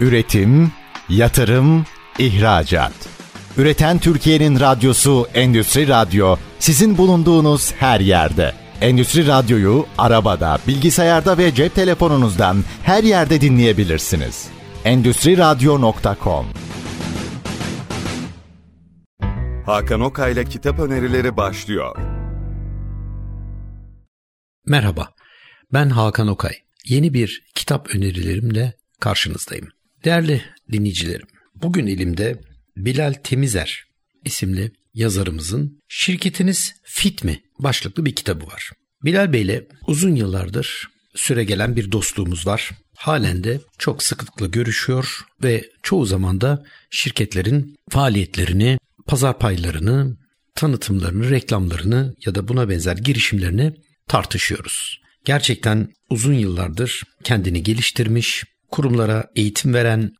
Üretim, yatırım, ihracat. Üreten Türkiye'nin radyosu Endüstri Radyo sizin bulunduğunuz her yerde. Endüstri Radyo'yu arabada, bilgisayarda ve cep telefonunuzdan her yerde dinleyebilirsiniz. Endüstri Radyo.com Hakan Okay'la kitap önerileri başlıyor. Merhaba, ben Hakan Okay. Yeni bir kitap önerilerimle karşınızdayım. Değerli dinleyicilerim, bugün elimde Bilal Temizer isimli yazarımızın Şirketiniz Fit mi başlıklı bir kitabı var. Bilal Bey ile uzun yıllardır süre gelen bir dostluğumuz var. Halen de çok sıklıkla görüşüyor ve çoğu zaman da şirketlerin faaliyetlerini, pazar paylarını, tanıtımlarını, reklamlarını ya da buna benzer girişimlerini tartışıyoruz. Gerçekten uzun yıllardır kendini geliştirmiş, kurumlara eğitim veren,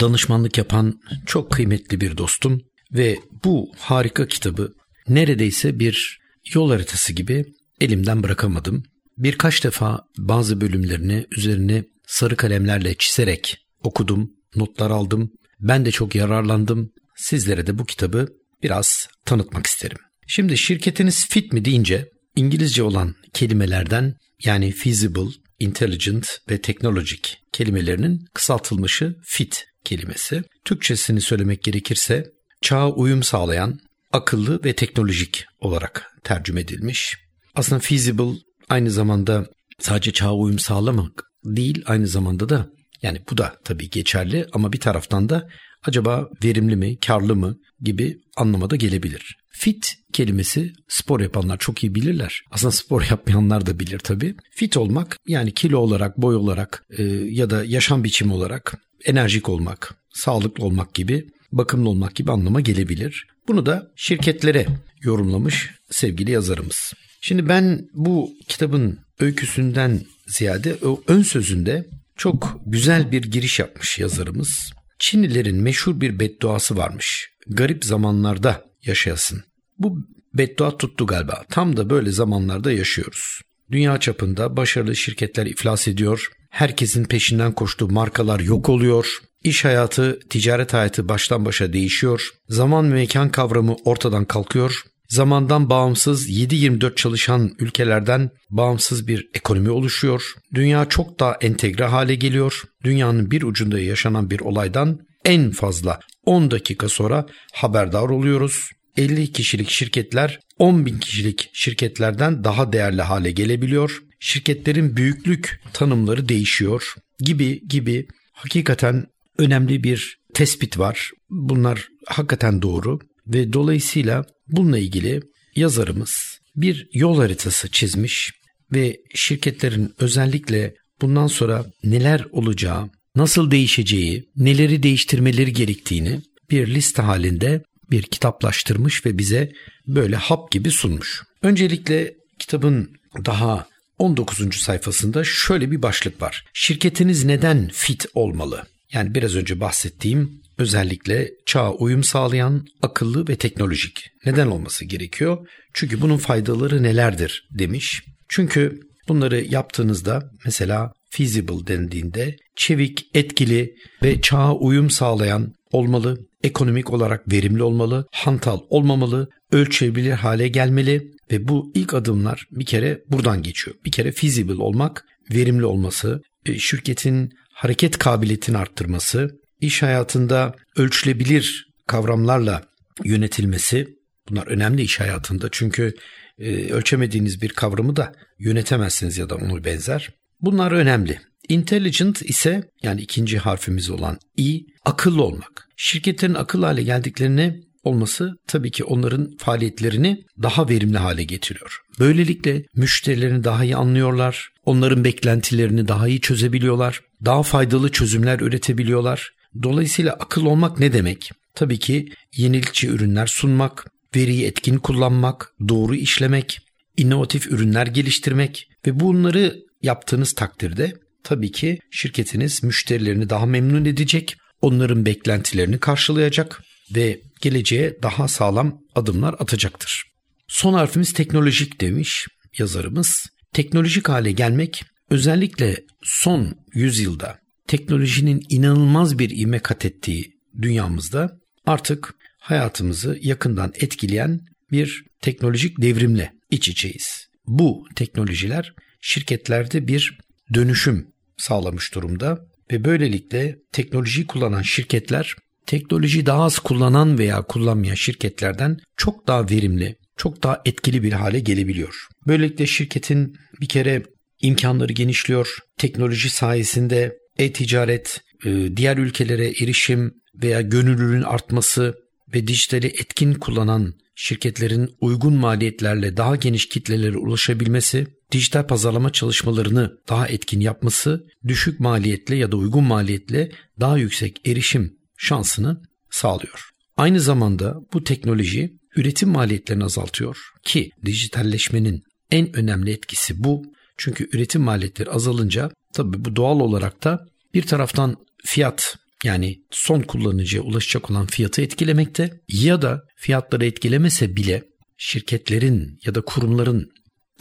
danışmanlık yapan çok kıymetli bir dostum ve bu harika kitabı neredeyse bir yol haritası gibi elimden bırakamadım. Birkaç defa bazı bölümlerini üzerine sarı kalemlerle çizerek okudum, notlar aldım. Ben de çok yararlandım. Sizlere de bu kitabı biraz tanıtmak isterim. Şimdi şirketiniz fit mi deyince İngilizce olan kelimelerden yani feasible, intelligent ve technologic kelimelerinin kısaltılmışı fit kelimesi. Türkçesini söylemek gerekirse çağa uyum sağlayan, akıllı ve teknolojik olarak tercüme edilmiş. Aslında feasible aynı zamanda sadece çağa uyum sağlamak değil aynı zamanda da yani bu da tabii geçerli ama bir taraftan da acaba verimli mi, karlı mı gibi anlamada gelebilir. Fit kelimesi spor yapanlar çok iyi bilirler. Aslında spor yapmayanlar da bilir tabii. Fit olmak yani kilo olarak, boy olarak e, ya da yaşam biçimi olarak enerjik olmak, sağlıklı olmak gibi, bakımlı olmak gibi anlama gelebilir. Bunu da şirketlere yorumlamış sevgili yazarımız. Şimdi ben bu kitabın öyküsünden ziyade ön sözünde çok güzel bir giriş yapmış yazarımız. Çinlilerin meşhur bir bedduası varmış. Garip zamanlarda yaşayasın. Bu beddua tuttu galiba. Tam da böyle zamanlarda yaşıyoruz. Dünya çapında başarılı şirketler iflas ediyor. Herkesin peşinden koştuğu markalar yok oluyor. İş hayatı, ticaret hayatı baştan başa değişiyor. Zaman ve mekan kavramı ortadan kalkıyor. Zamandan bağımsız 7-24 çalışan ülkelerden bağımsız bir ekonomi oluşuyor. Dünya çok daha entegre hale geliyor. Dünyanın bir ucunda yaşanan bir olaydan en fazla 10 dakika sonra haberdar oluyoruz. 50 kişilik şirketler 10 bin kişilik şirketlerden daha değerli hale gelebiliyor. Şirketlerin büyüklük tanımları değişiyor gibi gibi hakikaten önemli bir tespit var. Bunlar hakikaten doğru ve dolayısıyla bununla ilgili yazarımız bir yol haritası çizmiş ve şirketlerin özellikle bundan sonra neler olacağı, nasıl değişeceği, neleri değiştirmeleri gerektiğini bir liste halinde bir kitaplaştırmış ve bize böyle hap gibi sunmuş. Öncelikle kitabın daha 19. sayfasında şöyle bir başlık var. Şirketiniz neden fit olmalı? Yani biraz önce bahsettiğim özellikle çağa uyum sağlayan, akıllı ve teknolojik. Neden olması gerekiyor? Çünkü bunun faydaları nelerdir demiş. Çünkü bunları yaptığınızda mesela feasible dendiğinde çevik, etkili ve çağa uyum sağlayan olmalı, ekonomik olarak verimli olmalı, hantal olmamalı, ölçebilir hale gelmeli ve bu ilk adımlar bir kere buradan geçiyor. Bir kere feasible olmak, verimli olması, e, şirketin hareket kabiliyetini arttırması, iş hayatında ölçülebilir kavramlarla yönetilmesi, bunlar önemli iş hayatında çünkü e, ölçemediğiniz bir kavramı da yönetemezsiniz ya da onu benzer. Bunlar önemli. Intelligent ise yani ikinci harfimiz olan I, akıllı olmak. Şirketlerin akıllı hale geldiklerini olması tabii ki onların faaliyetlerini daha verimli hale getiriyor. Böylelikle müşterilerini daha iyi anlıyorlar, onların beklentilerini daha iyi çözebiliyorlar, daha faydalı çözümler üretebiliyorlar. Dolayısıyla akıl olmak ne demek? Tabii ki yenilikçi ürünler sunmak, veriyi etkin kullanmak, doğru işlemek, inovatif ürünler geliştirmek ve bunları yaptığınız takdirde tabii ki şirketiniz müşterilerini daha memnun edecek, onların beklentilerini karşılayacak ve geleceğe daha sağlam adımlar atacaktır. Son harfimiz teknolojik demiş yazarımız. Teknolojik hale gelmek özellikle son yüzyılda teknolojinin inanılmaz bir ivme kat ettiği dünyamızda artık hayatımızı yakından etkileyen bir teknolojik devrimle iç içeyiz. Bu teknolojiler şirketlerde bir dönüşüm sağlamış durumda ve böylelikle teknolojiyi kullanan şirketler teknolojiyi daha az kullanan veya kullanmayan şirketlerden çok daha verimli, çok daha etkili bir hale gelebiliyor. Böylelikle şirketin bir kere imkanları genişliyor. Teknoloji sayesinde e-ticaret, e, diğer ülkelere erişim veya gönüllülüğün artması ve dijitali etkin kullanan şirketlerin uygun maliyetlerle daha geniş kitlelere ulaşabilmesi, dijital pazarlama çalışmalarını daha etkin yapması, düşük maliyetle ya da uygun maliyetle daha yüksek erişim şansını sağlıyor. Aynı zamanda bu teknoloji üretim maliyetlerini azaltıyor ki dijitalleşmenin en önemli etkisi bu. Çünkü üretim maliyetleri azalınca tabii bu doğal olarak da bir taraftan fiyat yani son kullanıcıya ulaşacak olan fiyatı etkilemekte ya da fiyatları etkilemese bile şirketlerin ya da kurumların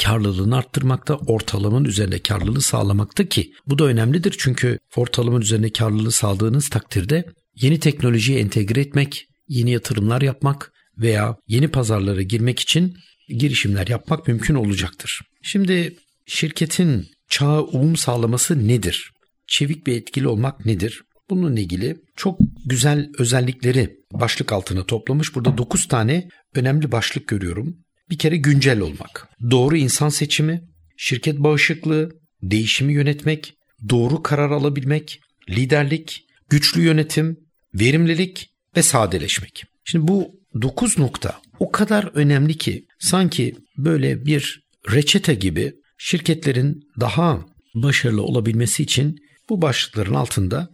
karlılığını arttırmakta, ortalamanın üzerinde karlılığı sağlamakta ki bu da önemlidir çünkü ortalamanın üzerinde karlılığı sağladığınız takdirde yeni teknolojiyi entegre etmek, yeni yatırımlar yapmak veya yeni pazarlara girmek için girişimler yapmak mümkün olacaktır. Şimdi şirketin çağa uyum sağlaması nedir? Çevik bir etkili olmak nedir? Bununla ilgili çok güzel özellikleri başlık altına toplamış. Burada 9 tane önemli başlık görüyorum. Bir kere güncel olmak, doğru insan seçimi, şirket bağışıklığı, değişimi yönetmek, doğru karar alabilmek, liderlik, güçlü yönetim, verimlilik ve sadeleşmek. Şimdi bu 9 nokta o kadar önemli ki sanki böyle bir reçete gibi şirketlerin daha başarılı olabilmesi için bu başlıkların altında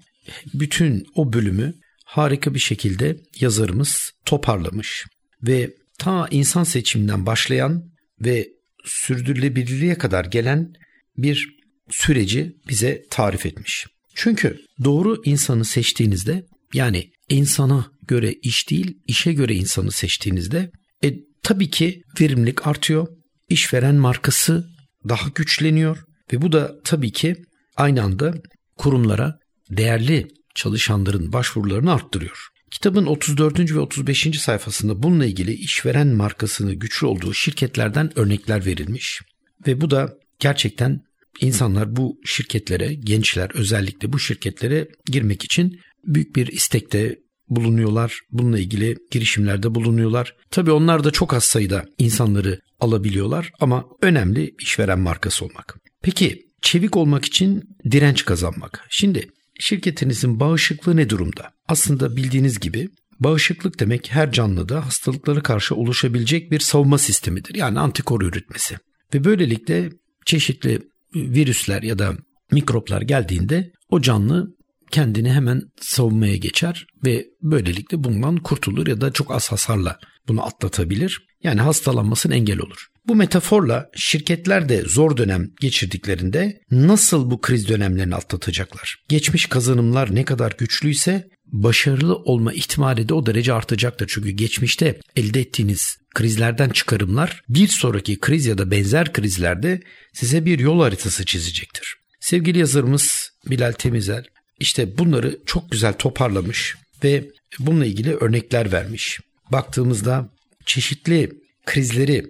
bütün o bölümü harika bir şekilde yazarımız toparlamış ve ta insan seçiminden başlayan ve sürdürülebilirliğe kadar gelen bir süreci bize tarif etmiş. Çünkü doğru insanı seçtiğinizde yani insana göre iş değil, işe göre insanı seçtiğinizde e, tabii ki verimlilik artıyor. İşveren markası daha güçleniyor ve bu da tabii ki aynı anda kurumlara değerli çalışanların başvurularını arttırıyor. Kitabın 34. ve 35. sayfasında bununla ilgili işveren markasını güçlü olduğu şirketlerden örnekler verilmiş. Ve bu da gerçekten insanlar bu şirketlere, gençler özellikle bu şirketlere girmek için büyük bir istekte bulunuyorlar. Bununla ilgili girişimlerde bulunuyorlar. Tabii onlar da çok az sayıda insanları alabiliyorlar ama önemli işveren markası olmak. Peki çevik olmak için direnç kazanmak. Şimdi şirketinizin bağışıklığı ne durumda? Aslında bildiğiniz gibi bağışıklık demek her canlıda hastalıklara karşı oluşabilecek bir savunma sistemidir. Yani antikor üretmesi. Ve böylelikle çeşitli virüsler ya da mikroplar geldiğinde o canlı kendini hemen savunmaya geçer ve böylelikle bundan kurtulur ya da çok az hasarla bunu atlatabilir. Yani hastalanmasına engel olur. Bu metaforla şirketler de zor dönem geçirdiklerinde nasıl bu kriz dönemlerini atlatacaklar? Geçmiş kazanımlar ne kadar güçlüyse başarılı olma ihtimali de o derece artacaktır. Çünkü geçmişte elde ettiğiniz krizlerden çıkarımlar bir sonraki kriz ya da benzer krizlerde size bir yol haritası çizecektir. Sevgili yazarımız Bilal Temizel işte bunları çok güzel toparlamış ve bununla ilgili örnekler vermiş. Baktığımızda çeşitli krizleri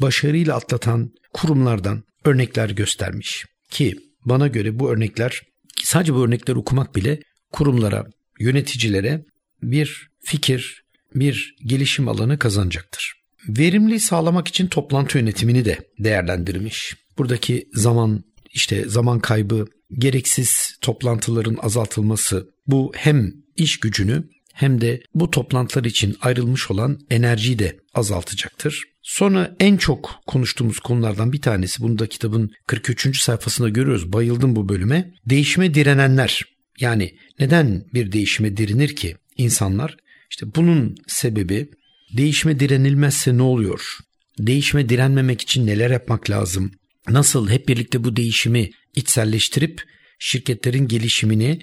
başarıyla atlatan kurumlardan örnekler göstermiş. Ki bana göre bu örnekler sadece bu örnekleri okumak bile kurumlara, yöneticilere bir fikir, bir gelişim alanı kazanacaktır. Verimli sağlamak için toplantı yönetimini de değerlendirmiş. Buradaki zaman, işte zaman kaybı, gereksiz toplantıların azaltılması bu hem iş gücünü hem de bu toplantılar için ayrılmış olan enerjiyi de azaltacaktır. Sonra en çok konuştuğumuz konulardan bir tanesi bunu da kitabın 43. sayfasında görüyoruz. Bayıldım bu bölüme. Değişime direnenler. Yani neden bir değişime direnir ki insanlar? İşte bunun sebebi değişime direnilmezse ne oluyor? Değişime direnmemek için neler yapmak lazım? Nasıl hep birlikte bu değişimi içselleştirip şirketlerin gelişimini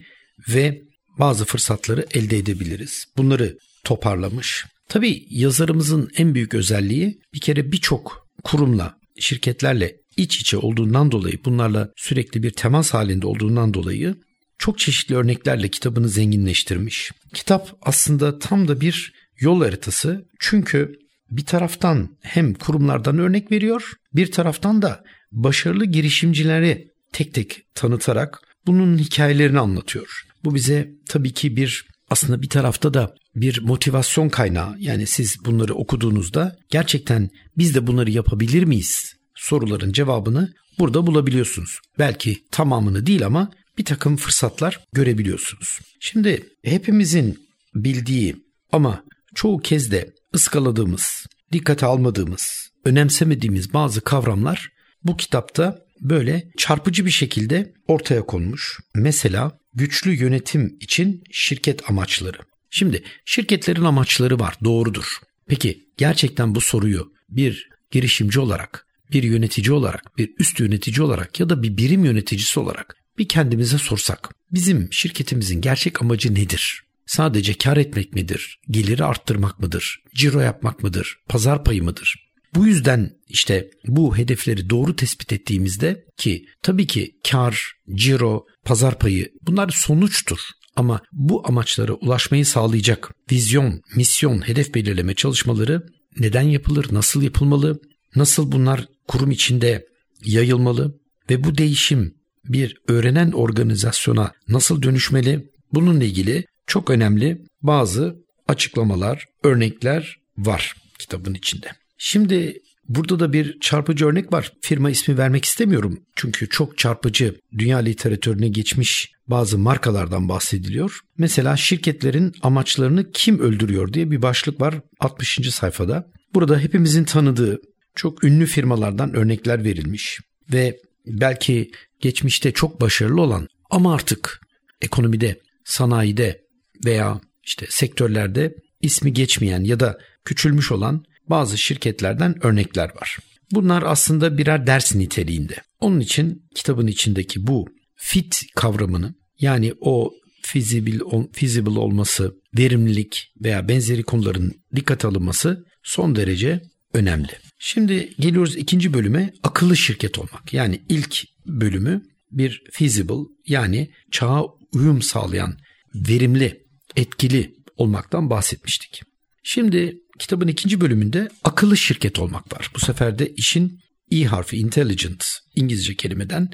ve bazı fırsatları elde edebiliriz. Bunları toparlamış. Tabii yazarımızın en büyük özelliği bir kere birçok kurumla, şirketlerle iç içe olduğundan dolayı, bunlarla sürekli bir temas halinde olduğundan dolayı çok çeşitli örneklerle kitabını zenginleştirmiş. Kitap aslında tam da bir yol haritası. Çünkü bir taraftan hem kurumlardan örnek veriyor, bir taraftan da başarılı girişimcileri tek tek tanıtarak bunun hikayelerini anlatıyor. Bu bize tabii ki bir aslında bir tarafta da bir motivasyon kaynağı. Yani siz bunları okuduğunuzda gerçekten biz de bunları yapabilir miyiz soruların cevabını burada bulabiliyorsunuz. Belki tamamını değil ama bir takım fırsatlar görebiliyorsunuz. Şimdi hepimizin bildiği ama çoğu kez de ıskaladığımız, dikkate almadığımız, önemsemediğimiz bazı kavramlar bu kitapta böyle çarpıcı bir şekilde ortaya konmuş. Mesela güçlü yönetim için şirket amaçları. Şimdi şirketlerin amaçları var, doğrudur. Peki gerçekten bu soruyu bir girişimci olarak, bir yönetici olarak, bir üst yönetici olarak ya da bir birim yöneticisi olarak bir kendimize sorsak. Bizim şirketimizin gerçek amacı nedir? Sadece kar etmek midir? Geliri arttırmak mıdır? Ciro yapmak mıdır? Pazar payı mıdır? Bu yüzden işte bu hedefleri doğru tespit ettiğimizde ki tabii ki kar, ciro, pazar payı bunlar sonuçtur. Ama bu amaçlara ulaşmayı sağlayacak vizyon, misyon, hedef belirleme çalışmaları neden yapılır, nasıl yapılmalı, nasıl bunlar kurum içinde yayılmalı ve bu değişim bir öğrenen organizasyona nasıl dönüşmeli? Bununla ilgili çok önemli bazı açıklamalar, örnekler var kitabın içinde. Şimdi burada da bir çarpıcı örnek var. Firma ismi vermek istemiyorum. Çünkü çok çarpıcı dünya literatürüne geçmiş bazı markalardan bahsediliyor. Mesela şirketlerin amaçlarını kim öldürüyor diye bir başlık var 60. sayfada. Burada hepimizin tanıdığı çok ünlü firmalardan örnekler verilmiş ve belki geçmişte çok başarılı olan ama artık ekonomide, sanayide veya işte sektörlerde ismi geçmeyen ya da küçülmüş olan bazı şirketlerden örnekler var. Bunlar aslında birer ders niteliğinde. Onun için kitabın içindeki bu fit kavramını yani o feasible, feasible olması, verimlilik veya benzeri konuların dikkate alınması son derece önemli. Şimdi geliyoruz ikinci bölüme akıllı şirket olmak. Yani ilk bölümü bir feasible yani çağa uyum sağlayan, verimli, etkili olmaktan bahsetmiştik. Şimdi kitabın ikinci bölümünde akıllı şirket olmak var. Bu sefer de işin i harfi intelligent İngilizce kelimeden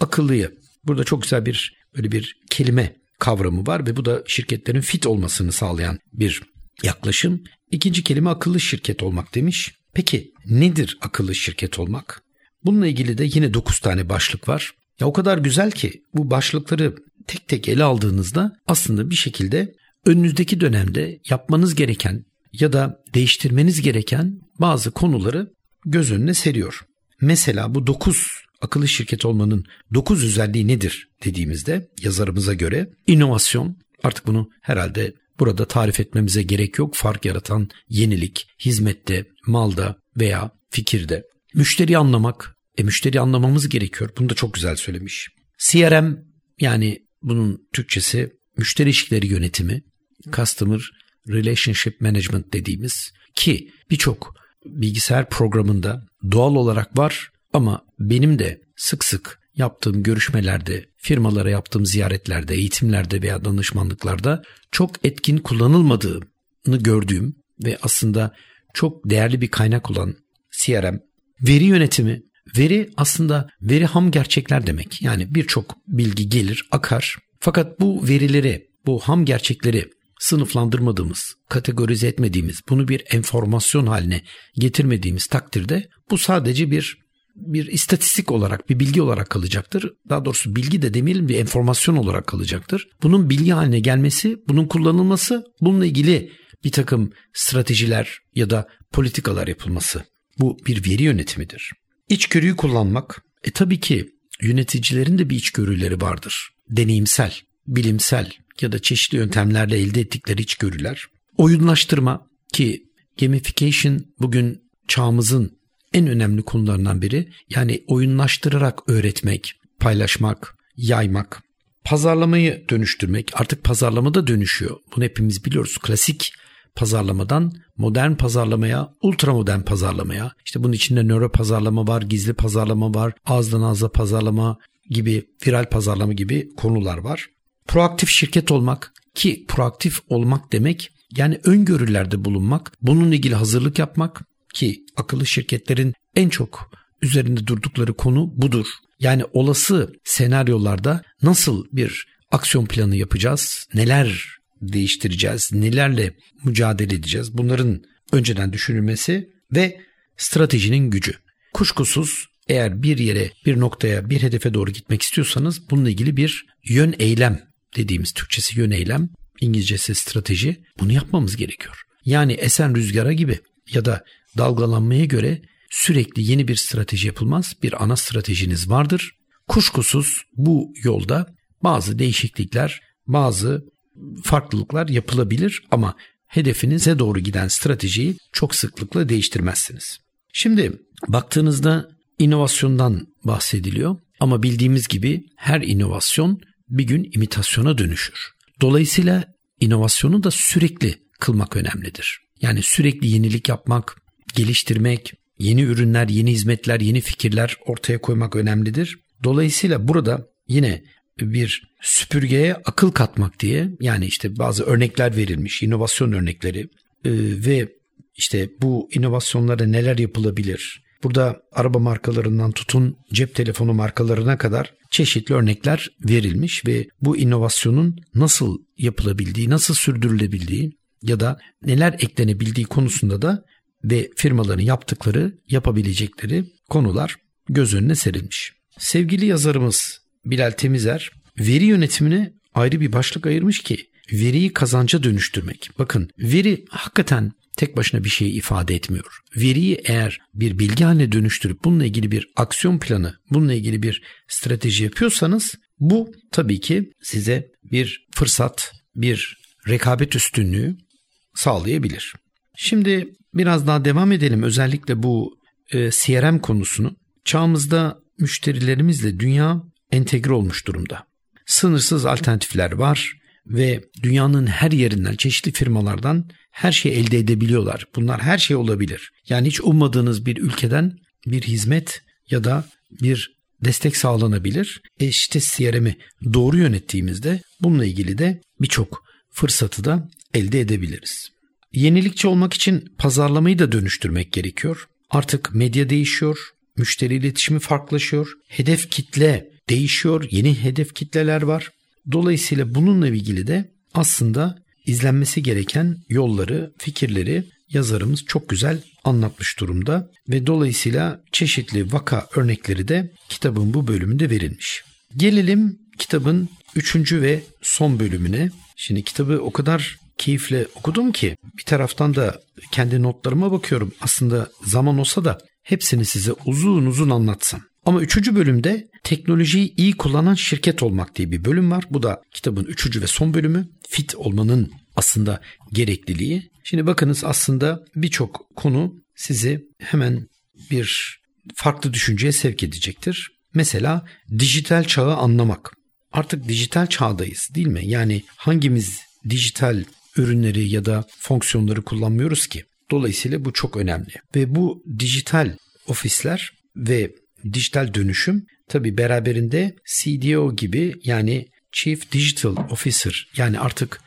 akıllıyı. Burada çok güzel bir böyle bir kelime kavramı var ve bu da şirketlerin fit olmasını sağlayan bir yaklaşım. İkinci kelime akıllı şirket olmak demiş. Peki nedir akıllı şirket olmak? Bununla ilgili de yine 9 tane başlık var. Ya o kadar güzel ki bu başlıkları tek tek ele aldığınızda aslında bir şekilde önünüzdeki dönemde yapmanız gereken ya da değiştirmeniz gereken bazı konuları göz önüne seriyor. Mesela bu 9 akıllı şirket olmanın 9 özelliği nedir dediğimizde yazarımıza göre inovasyon artık bunu herhalde burada tarif etmemize gerek yok. Fark yaratan yenilik, hizmette, malda veya fikirde. Müşteri anlamak, e müşteri anlamamız gerekiyor. Bunu da çok güzel söylemiş. CRM yani bunun Türkçesi müşteri ilişkileri yönetimi, Customer Relationship Management dediğimiz ki birçok bilgisayar programında doğal olarak var ama benim de sık sık yaptığım görüşmelerde, firmalara yaptığım ziyaretlerde, eğitimlerde veya danışmanlıklarda çok etkin kullanılmadığını gördüğüm ve aslında çok değerli bir kaynak olan CRM, veri yönetimi, veri aslında veri ham gerçekler demek. Yani birçok bilgi gelir, akar. Fakat bu verileri, bu ham gerçekleri sınıflandırmadığımız, kategorize etmediğimiz, bunu bir enformasyon haline getirmediğimiz takdirde bu sadece bir bir istatistik olarak, bir bilgi olarak kalacaktır. Daha doğrusu bilgi de demeyelim bir enformasyon olarak kalacaktır. Bunun bilgi haline gelmesi, bunun kullanılması, bununla ilgili bir takım stratejiler ya da politikalar yapılması. Bu bir veri yönetimidir. İçgörüyü kullanmak, e tabii ki yöneticilerin de bir içgörüleri vardır. Deneyimsel, bilimsel ya da çeşitli yöntemlerle elde ettikleri içgörüler. Oyunlaştırma ki gamification bugün çağımızın en önemli konularından biri. Yani oyunlaştırarak öğretmek, paylaşmak, yaymak, pazarlamayı dönüştürmek. Artık pazarlama da dönüşüyor. Bunu hepimiz biliyoruz. Klasik pazarlamadan modern pazarlamaya, ultra modern pazarlamaya, işte bunun içinde nöro pazarlama var, gizli pazarlama var, ağızdan ağza pazarlama gibi, viral pazarlama gibi konular var. Proaktif şirket olmak ki proaktif olmak demek yani öngörülerde bulunmak, bununla ilgili hazırlık yapmak ki akıllı şirketlerin en çok üzerinde durdukları konu budur. Yani olası senaryolarda nasıl bir aksiyon planı yapacağız, neler değiştireceğiz, nelerle mücadele edeceğiz bunların önceden düşünülmesi ve stratejinin gücü. Kuşkusuz eğer bir yere, bir noktaya, bir hedefe doğru gitmek istiyorsanız bununla ilgili bir yön eylem dediğimiz Türkçesi yön eylem, İngilizcesi strateji bunu yapmamız gerekiyor. Yani esen rüzgara gibi ya da dalgalanmaya göre sürekli yeni bir strateji yapılmaz. Bir ana stratejiniz vardır. Kuşkusuz bu yolda bazı değişiklikler, bazı farklılıklar yapılabilir ama hedefinize doğru giden stratejiyi çok sıklıkla değiştirmezsiniz. Şimdi baktığınızda inovasyondan bahsediliyor ama bildiğimiz gibi her inovasyon bir gün imitasyona dönüşür. Dolayısıyla inovasyonu da sürekli kılmak önemlidir. Yani sürekli yenilik yapmak, geliştirmek, yeni ürünler, yeni hizmetler, yeni fikirler ortaya koymak önemlidir. Dolayısıyla burada yine bir süpürgeye akıl katmak diye yani işte bazı örnekler verilmiş, inovasyon örnekleri e, ve işte bu inovasyonlara neler yapılabilir? Burada araba markalarından tutun cep telefonu markalarına kadar çeşitli örnekler verilmiş ve bu inovasyonun nasıl yapılabildiği, nasıl sürdürülebildiği ya da neler eklenebildiği konusunda da ve firmaların yaptıkları, yapabilecekleri konular göz önüne serilmiş. Sevgili yazarımız Bilal Temizer veri yönetimine ayrı bir başlık ayırmış ki veriyi kazanca dönüştürmek. Bakın veri hakikaten tek başına bir şey ifade etmiyor. Veriyi eğer bir bilgi haline dönüştürüp bununla ilgili bir aksiyon planı, bununla ilgili bir strateji yapıyorsanız bu tabii ki size bir fırsat, bir rekabet üstünlüğü sağlayabilir. Şimdi biraz daha devam edelim özellikle bu e, CRM konusunu. Çağımızda müşterilerimizle dünya entegre olmuş durumda. Sınırsız alternatifler var ve dünyanın her yerinden çeşitli firmalardan her şeyi elde edebiliyorlar. Bunlar her şey olabilir. Yani hiç ummadığınız bir ülkeden bir hizmet ya da bir destek sağlanabilir. E işte CRM'i doğru yönettiğimizde bununla ilgili de birçok fırsatı da elde edebiliriz. Yenilikçi olmak için pazarlamayı da dönüştürmek gerekiyor. Artık medya değişiyor, müşteri iletişimi farklılaşıyor, hedef kitle değişiyor, yeni hedef kitleler var. Dolayısıyla bununla ilgili de aslında izlenmesi gereken yolları, fikirleri yazarımız çok güzel anlatmış durumda ve dolayısıyla çeşitli vaka örnekleri de kitabın bu bölümünde verilmiş. Gelelim kitabın üçüncü ve son bölümüne. Şimdi kitabı o kadar keyifle okudum ki bir taraftan da kendi notlarıma bakıyorum. Aslında zaman olsa da hepsini size uzun uzun anlatsam. Ama üçüncü bölümde teknolojiyi iyi kullanan şirket olmak diye bir bölüm var. Bu da kitabın üçüncü ve son bölümü. Fit olmanın aslında gerekliliği. Şimdi bakınız aslında birçok konu sizi hemen bir farklı düşünceye sevk edecektir. Mesela dijital çağı anlamak. Artık dijital çağdayız değil mi? Yani hangimiz dijital ürünleri ya da fonksiyonları kullanmıyoruz ki? Dolayısıyla bu çok önemli. Ve bu dijital ofisler ve dijital dönüşüm. Tabi beraberinde CDO gibi yani Chief Digital Officer yani artık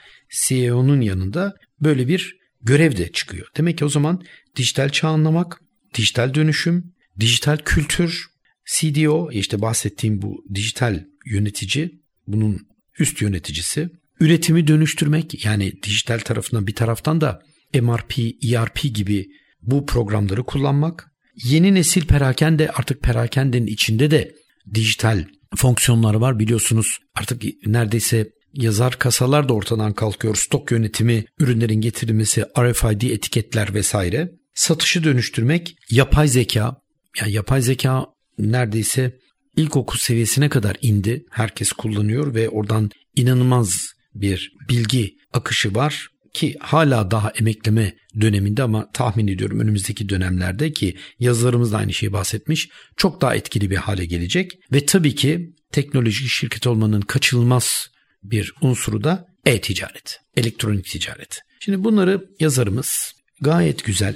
CEO'nun yanında böyle bir görev de çıkıyor. Demek ki o zaman dijital çağ anlamak, dijital dönüşüm, dijital kültür, CDO işte bahsettiğim bu dijital yönetici, bunun üst yöneticisi, üretimi dönüştürmek yani dijital tarafından bir taraftan da MRP, ERP gibi bu programları kullanmak, yeni nesil perakende artık perakendenin içinde de dijital fonksiyonları var biliyorsunuz. Artık neredeyse yazar kasalar da ortadan kalkıyor. Stok yönetimi, ürünlerin getirilmesi, RFID etiketler vesaire. Satışı dönüştürmek, yapay zeka. Yani yapay zeka neredeyse ilkokul seviyesine kadar indi. Herkes kullanıyor ve oradan inanılmaz bir bilgi akışı var ki hala daha emekleme döneminde ama tahmin ediyorum önümüzdeki dönemlerde ki yazılarımız da aynı şeyi bahsetmiş çok daha etkili bir hale gelecek ve tabii ki teknolojik şirket olmanın kaçınılmaz bir unsuru da e-ticaret, elektronik ticaret. Şimdi bunları yazarımız gayet güzel.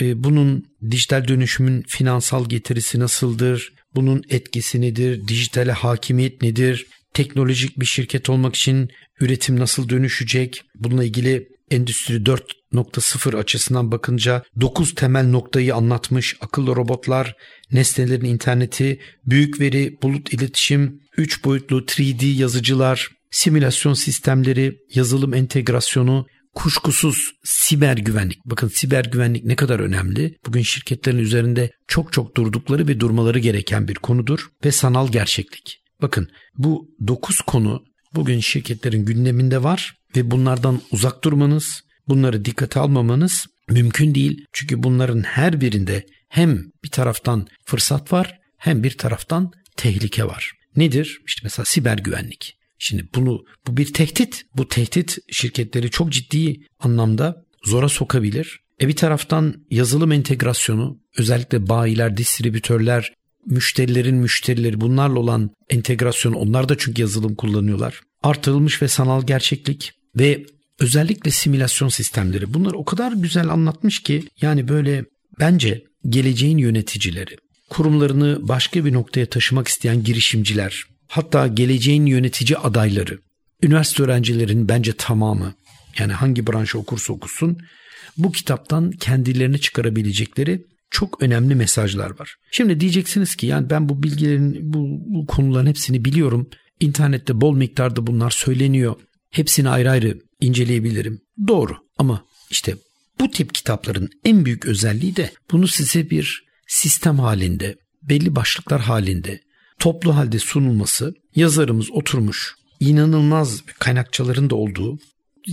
E, bunun dijital dönüşümün finansal getirisi nasıldır? Bunun etkisi nedir? Dijitale hakimiyet nedir? teknolojik bir şirket olmak için üretim nasıl dönüşecek? Bununla ilgili Endüstri 4.0 açısından bakınca 9 temel noktayı anlatmış. Akıllı robotlar, nesnelerin interneti, büyük veri, bulut iletişim, 3 boyutlu 3D yazıcılar, simülasyon sistemleri, yazılım entegrasyonu, kuşkusuz siber güvenlik. Bakın siber güvenlik ne kadar önemli. Bugün şirketlerin üzerinde çok çok durdukları ve durmaları gereken bir konudur ve sanal gerçeklik. Bakın bu 9 konu bugün şirketlerin gündeminde var ve bunlardan uzak durmanız, bunları dikkate almamanız mümkün değil. Çünkü bunların her birinde hem bir taraftan fırsat var hem bir taraftan tehlike var. Nedir? İşte mesela siber güvenlik. Şimdi bunu bu bir tehdit. Bu tehdit şirketleri çok ciddi anlamda zora sokabilir. E bir taraftan yazılım entegrasyonu özellikle bayiler, distribütörler, müşterilerin müşterileri bunlarla olan entegrasyon onlar da çünkü yazılım kullanıyorlar. Artırılmış ve sanal gerçeklik ve özellikle simülasyon sistemleri bunlar o kadar güzel anlatmış ki yani böyle bence geleceğin yöneticileri, kurumlarını başka bir noktaya taşımak isteyen girişimciler, hatta geleceğin yönetici adayları, üniversite öğrencilerinin bence tamamı yani hangi branşı okursa okusun bu kitaptan kendilerini çıkarabilecekleri çok önemli mesajlar var. Şimdi diyeceksiniz ki yani ben bu bilgilerin bu, bu konuların hepsini biliyorum. İnternette bol miktarda bunlar söyleniyor. Hepsini ayrı ayrı inceleyebilirim. Doğru ama işte bu tip kitapların en büyük özelliği de bunu size bir sistem halinde, belli başlıklar halinde, toplu halde sunulması. Yazarımız oturmuş, inanılmaz kaynakçaların da olduğu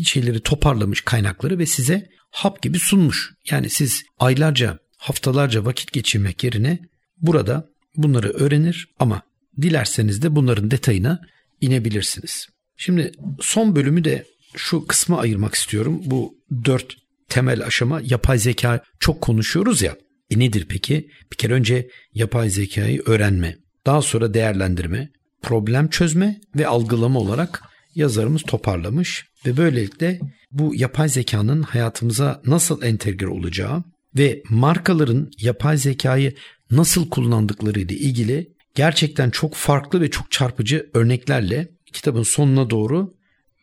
şeyleri toparlamış kaynakları ve size hap gibi sunmuş. Yani siz aylarca, haftalarca vakit geçirmek yerine burada bunları öğrenir ama dilerseniz de bunların detayına inebilirsiniz. Şimdi son bölümü de şu kısma ayırmak istiyorum. Bu dört temel aşama yapay zeka çok konuşuyoruz ya. E nedir peki? Bir kere önce yapay zekayı öğrenme, daha sonra değerlendirme, problem çözme ve algılama olarak yazarımız toparlamış ve böylelikle bu yapay zekanın hayatımıza nasıl entegre olacağı ve markaların yapay zekayı nasıl kullandıkları ile ilgili gerçekten çok farklı ve çok çarpıcı örneklerle kitabın sonuna doğru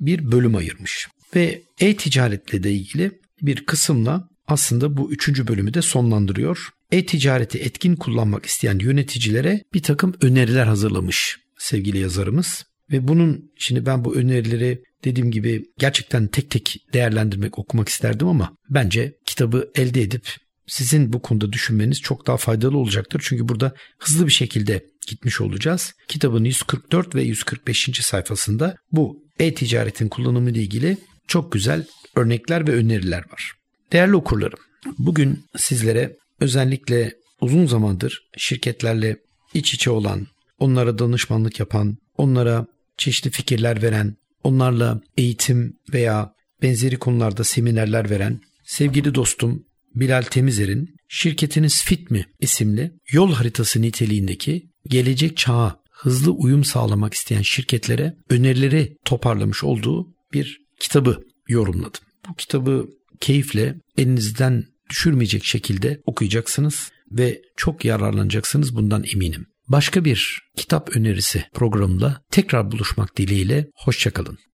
bir bölüm ayırmış. Ve e-ticaretle de ilgili bir kısımla aslında bu üçüncü bölümü de sonlandırıyor. E-ticareti etkin kullanmak isteyen yöneticilere bir takım öneriler hazırlamış sevgili yazarımız. Ve bunun şimdi ben bu önerileri dediğim gibi gerçekten tek tek değerlendirmek, okumak isterdim ama bence kitabı elde edip sizin bu konuda düşünmeniz çok daha faydalı olacaktır. Çünkü burada hızlı bir şekilde gitmiş olacağız. Kitabın 144 ve 145. sayfasında bu e-ticaretin kullanımı ile ilgili çok güzel örnekler ve öneriler var. Değerli okurlarım, bugün sizlere özellikle uzun zamandır şirketlerle iç içe olan, onlara danışmanlık yapan, onlara çeşitli fikirler veren, onlarla eğitim veya benzeri konularda seminerler veren sevgili dostum Bilal Temizer'in Şirketiniz Fit mi isimli yol haritası niteliğindeki gelecek çağa hızlı uyum sağlamak isteyen şirketlere önerileri toparlamış olduğu bir kitabı yorumladım. Bu kitabı keyifle elinizden düşürmeyecek şekilde okuyacaksınız ve çok yararlanacaksınız bundan eminim. Başka bir kitap önerisi programında tekrar buluşmak dileğiyle hoşçakalın.